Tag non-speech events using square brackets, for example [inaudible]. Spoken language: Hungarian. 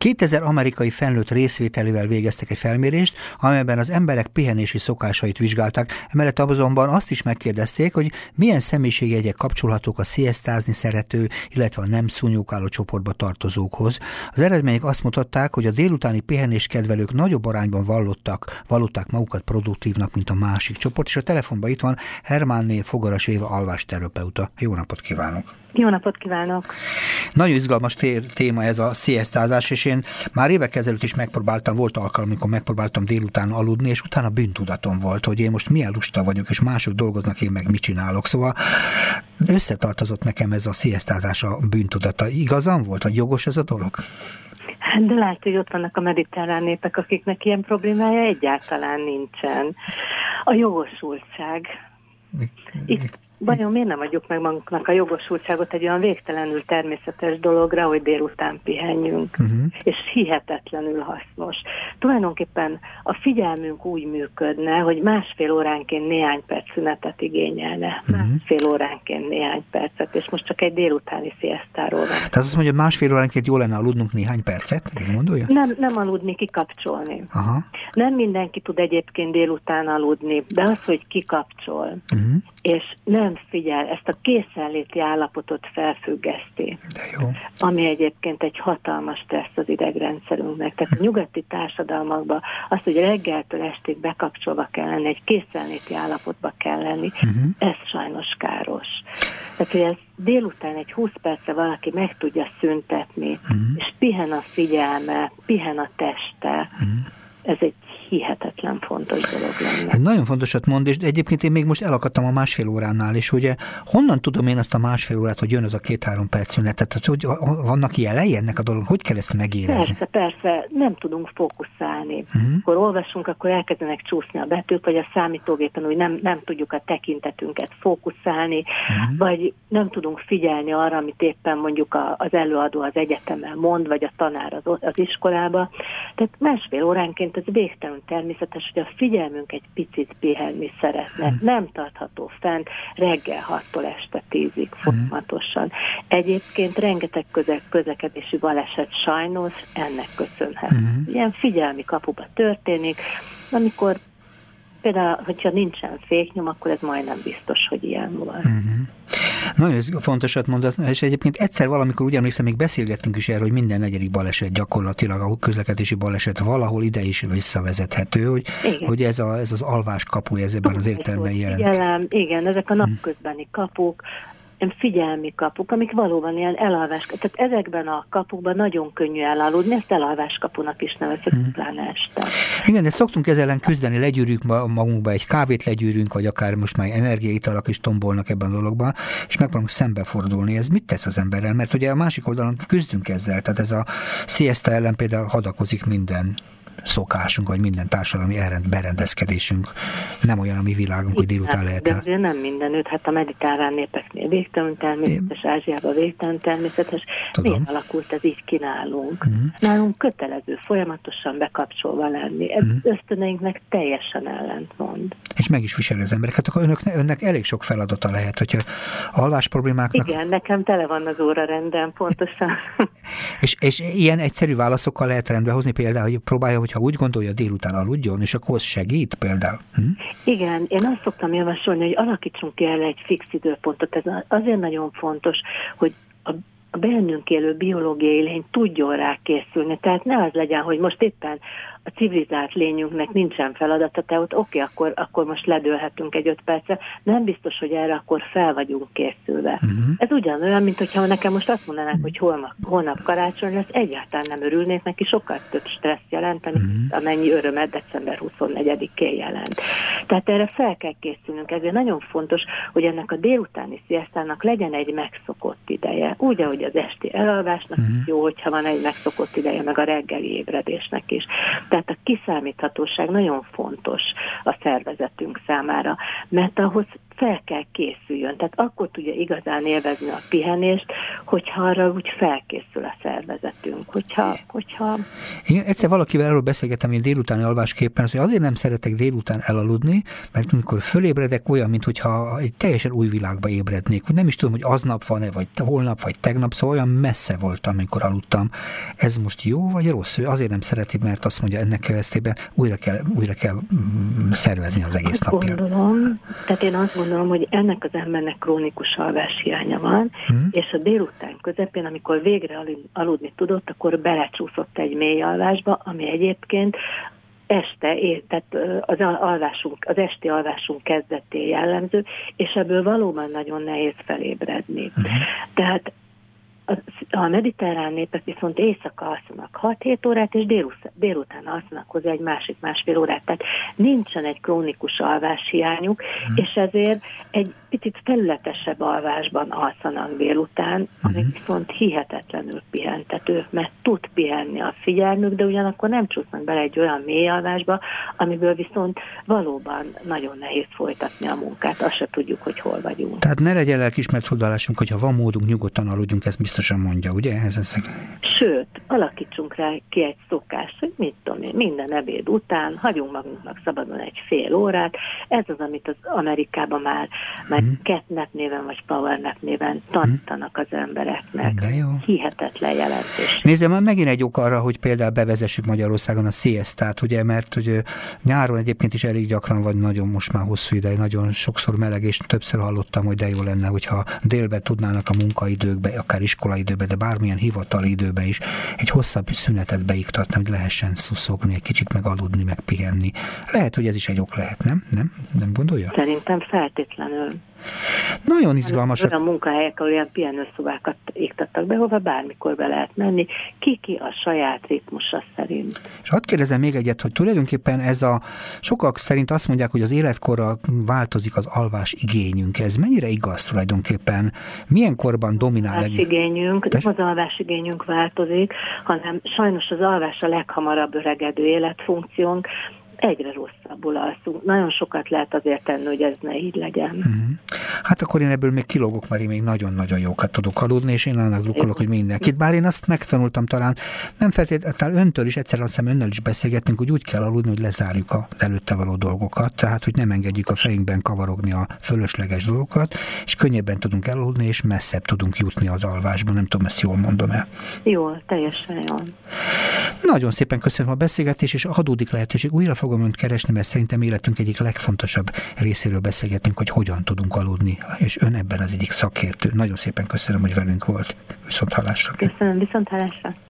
2000 amerikai felnőtt részvételével végeztek egy felmérést, amelyben az emberek pihenési szokásait vizsgálták, emellett azonban azt is megkérdezték, hogy milyen személyiségjegyek kapcsolhatók a sziasztázni szerető, illetve a nem szúnyókáló csoportba tartozókhoz. Az eredmények azt mutatták, hogy a délutáni pihenés kedvelők nagyobb arányban vallottak, vallották magukat produktívnak, mint a másik csoport, és a telefonban itt van Hermánné Fogaras Éva alvásterapeuta. Jó napot kívánok! Jó napot kívánok! Nagyon izgalmas téma ez a sziasztázás, és én már évek ezelőtt is megpróbáltam, volt alkalom, amikor megpróbáltam délután aludni, és utána bűntudatom volt, hogy én most milyen lusta vagyok, és mások dolgoznak, én meg mit csinálok. Szóval összetartozott nekem ez a sziasztázás a bűntudata. Igazam volt, vagy jogos ez a dolog? Hát, de lehet, hogy ott vannak a mediterrán népek, akiknek ilyen problémája egyáltalán nincsen. A jogosultság. Itt Vajon miért nem adjuk meg magunknak a jogosultságot egy olyan végtelenül természetes dologra, hogy délután pihenjünk, uh-huh. és hihetetlenül hasznos. Tulajdonképpen a figyelmünk úgy működne, hogy másfél óránként néhány perc szünetet igényelne. Uh-huh. Másfél óránként néhány percet, és most csak egy délutáni sziasztáról van. Tehát azt mondja, másfél óránként jó lenne aludnunk néhány percet? Gondolja? Nem, nem aludni, kikapcsolni. Aha. Nem mindenki tud egyébként délután aludni, de az, hogy kikapcsol, uh-huh. És nem figyel, ezt a készenléti állapotot felfüggeszti. De jó. Ami egyébként egy hatalmas stressz az idegrendszerünknek. Tehát a nyugati társadalmakban azt, hogy reggeltől estig bekapcsolva kell lenni, egy készenléti állapotba kell lenni, uh-huh. ez sajnos káros. Tehát, hogy ez délután egy 20 perce valaki meg tudja szüntetni, uh-huh. és pihen a figyelme, pihen a teste, uh-huh. ez egy hihetetlen fontos dolog lenne. Hát nagyon fontosat mond, és egyébként én még most elakadtam a másfél óránál, és ugye honnan tudom én azt a másfél órát, hogy jön az a két-három perc szünet? Tehát, hogy vannak jelei ennek a dolog? Hogy kell ezt megérezni? Persze, persze, nem tudunk fókuszálni. Uh-huh. Akkor olvasunk, akkor elkezdenek csúszni a betűk, vagy a számítógépen úgy nem, nem tudjuk a tekintetünket fókuszálni, uh-huh. vagy nem tudunk figyelni arra, amit éppen mondjuk a, az előadó az egyetemen mond, vagy a tanár az, az iskolába. Tehát másfél óránként ez végtelen természetes, hogy a figyelmünk egy picit pihenni szeretne. Hmm. Nem tartható fent reggel 6-tól este 10-ig hmm. folyamatosan. Egyébként rengeteg köze- közlekedési baleset sajnos ennek köszönhet. Hmm. Ilyen figyelmi kapuba történik, amikor Például, hogyha nincsen féknyom, akkor ez majdnem biztos, hogy ilyen van. Uh-huh. Nagyon fontosat mondasz, és egyébként egyszer valamikor ugyanúgy emlékszem, még beszélgettünk is erről, hogy minden negyedik baleset gyakorlatilag a közlekedési baleset valahol ide is visszavezethető, hogy, hogy ez, a, ez az alvás kapu, ez ebben az értelemben jelent. Igen, ezek a napközbeni kapuk, figyelmi kapuk, amik valóban ilyen elalvás, tehát ezekben a kapukban nagyon könnyű elaludni, ezt elalvás kapunak is nevezik, hmm. pláne este. Igen, de szoktunk ezzel ellen küzdeni, legyűrjük magunkba egy kávét, legyűrünk, vagy akár most már energiaitalak is tombolnak ebben a dologban, és megpróbálunk szembefordulni. Ez mit tesz az emberrel? Mert ugye a másik oldalon küzdünk ezzel, tehát ez a siesta ellen például hadakozik minden szokásunk, vagy minden társadalmi elrend, berendezkedésünk nem olyan a mi világunk, hogy délután lehet. De azért nem mindenütt, hát a mediterrán népeknél végtelen természetes, Én... Ázsiában végtelen természetes. Tudom. Miért alakult ez így ki nálunk? Uh-huh. Nálunk kötelező folyamatosan bekapcsolva lenni. Ez uh-huh. ösztöneinknek teljesen ellentmond. És meg is viseli az embereket, akkor önök, önnek elég sok feladata lehet, hogyha alvás problémáknak... Igen, nekem tele van az óra rendben, pontosan. [laughs] és, és ilyen egyszerű válaszokkal lehet rendbe hozni, például, hogy próbálja, hogy hogyha úgy gondolja, délután aludjon, és akkor az segít például. Hm? Igen, én azt szoktam javasolni, hogy alakítsunk ki el egy fix időpontot. Ez azért nagyon fontos, hogy a a bennünk élő biológiai lény tudjon rá készülni. Tehát ne az legyen, hogy most éppen a civilizált lényünknek nincsen feladata, tehát ott oké, akkor, akkor most ledőlhetünk egy öt percre. Nem biztos, hogy erre akkor fel vagyunk készülve. Uh-huh. Ez ugyanolyan, mint hogyha nekem most azt mondanák, hogy holnap, holnap karácsony lesz, egyáltalán nem örülnék neki, sokkal több stressz jelenteni, uh-huh. amennyi örömet december 24-én jelent. Tehát erre fel kell készülnünk. Ezért nagyon fontos, hogy ennek a délutáni sziasztának legyen egy megszokott ideje. Úgy, ahogy az esti elalvásnak uh-huh. jó, hogyha van egy megszokott ideje, meg a reggeli ébredésnek is. Tehát a kiszámíthatóság nagyon fontos a szervezetünk számára, mert ahhoz fel kell készüljön. Tehát akkor tudja igazán élvezni a pihenést, hogyha arra úgy felkészül a szervezetünk. Hogyha, hogyha... Igen, egyszer valakivel erről beszélgettem, én délutáni alvásképpen, hogy azért nem szeretek délután elaludni, mert amikor fölébredek olyan, mintha egy teljesen új világba ébrednék, hogy nem is tudom, hogy aznap van-e, vagy holnap, vagy tegnap, szóval olyan messze voltam, amikor aludtam. Ez most jó vagy rossz? Ő azért nem szereti, mert azt mondja, ennek következtében újra kell, újra kell mm, szervezni az egész napját. Gondolom, tehát én azt gondolom, hogy ennek az embernek krónikus alváshiánya van, hmm. és a délután közepén, amikor végre aludni tudott, akkor belecsúszott egy mély alvásba, ami egyébként este, tehát az alvásunk, az esti alvásunk kezdeté jellemző, és ebből valóban nagyon nehéz felébredni. Uh-huh. Tehát a mediterrán népek viszont éjszaka alszanak 6-7 órát, és délután, délután alszanak hozzá egy másik másfél órát. Tehát nincsen egy krónikus alváshiányuk, hmm. és ezért egy picit felületesebb alvásban alszanak délután, ami uh-huh. viszont hihetetlenül pihentető, mert tud pihenni a figyelmük, de ugyanakkor nem csúsznak bele egy olyan mély alvásba, amiből viszont valóban nagyon nehéz folytatni a munkát, azt se tudjuk, hogy hol vagyunk. Tehát ne legyen lelkismert fordulásunk, hogyha van módunk, nyugodtan aludjunk, ezt biztosan mondja, ugye? Ez ez... Sőt, alakítsunk rá ki egy szokást, hogy mit tudom én, minden ebéd után hagyunk magunknak szabadon egy fél órát. Ez az, amit az Amerikában már, már uh-huh. catnap néven vagy powernap néven tanítanak az embereknek. De jó. Hihetetlen jelentés. Nézzem, már megint egy ok arra, hogy például bevezessük Magyarországon a siestát, ugye, mert ugye nyáron egyébként is elég gyakran vagy nagyon most már hosszú ideig, nagyon sokszor meleg, és többször hallottam, hogy de jó lenne, hogyha délbe tudnának a munkaidőkbe, akár iskolaidőbe, de bármilyen hivatali időben is egy hosszabb szünetet beiktatni, hogy lehessen szuszogni, egy kicsit meg aludni, meg pihenni. Lehet, hogy ez is egy ok lehet, nem? Nem, nem gondolja? Szerintem feltétlenül. Nagyon izgalmas. Olyan munkahelyek, ahol olyan pihenőszobákat iktattak be, hova bármikor be lehet menni, ki-ki a saját ritmusa szerint. És hadd kérdezem még egyet, hogy tulajdonképpen ez a, sokak szerint azt mondják, hogy az életkorra változik az alvás igényünk. Ez mennyire igaz tulajdonképpen? Milyen korban dominál? Alvás igényünk, nem az alvás igényünk változik, hanem sajnos az alvás a leghamarabb öregedő életfunkciónk, egyre rosszabbul alszunk. Nagyon sokat lehet azért tenni, hogy ez ne így legyen. Mm. Hát akkor én ebből még kilógok, mert én még nagyon-nagyon jókat tudok aludni, és én annak drukkolok, hogy mindenkit. Bár én azt megtanultam talán, nem feltétlenül öntől is, egyszer azt hiszem önnel is beszélgetünk, hogy úgy kell aludni, hogy lezárjuk az előtte való dolgokat, tehát hogy nem engedjük a fejünkben kavarogni a fölösleges dolgokat, és könnyebben tudunk elaludni, és messzebb tudunk jutni az alvásban. Nem tudom, ezt jól mondom el. Jól, teljesen jól. Nagyon szépen köszönöm a beszélgetést, és adódik lehetőség. Újra fogom önt keresni, mert szerintem életünk egyik legfontosabb részéről beszélgetünk, hogy hogyan tudunk aludni, és ön ebben az egyik szakértő. Nagyon szépen köszönöm, hogy velünk volt. Viszont hallásra. Köszönöm, viszont hallásra.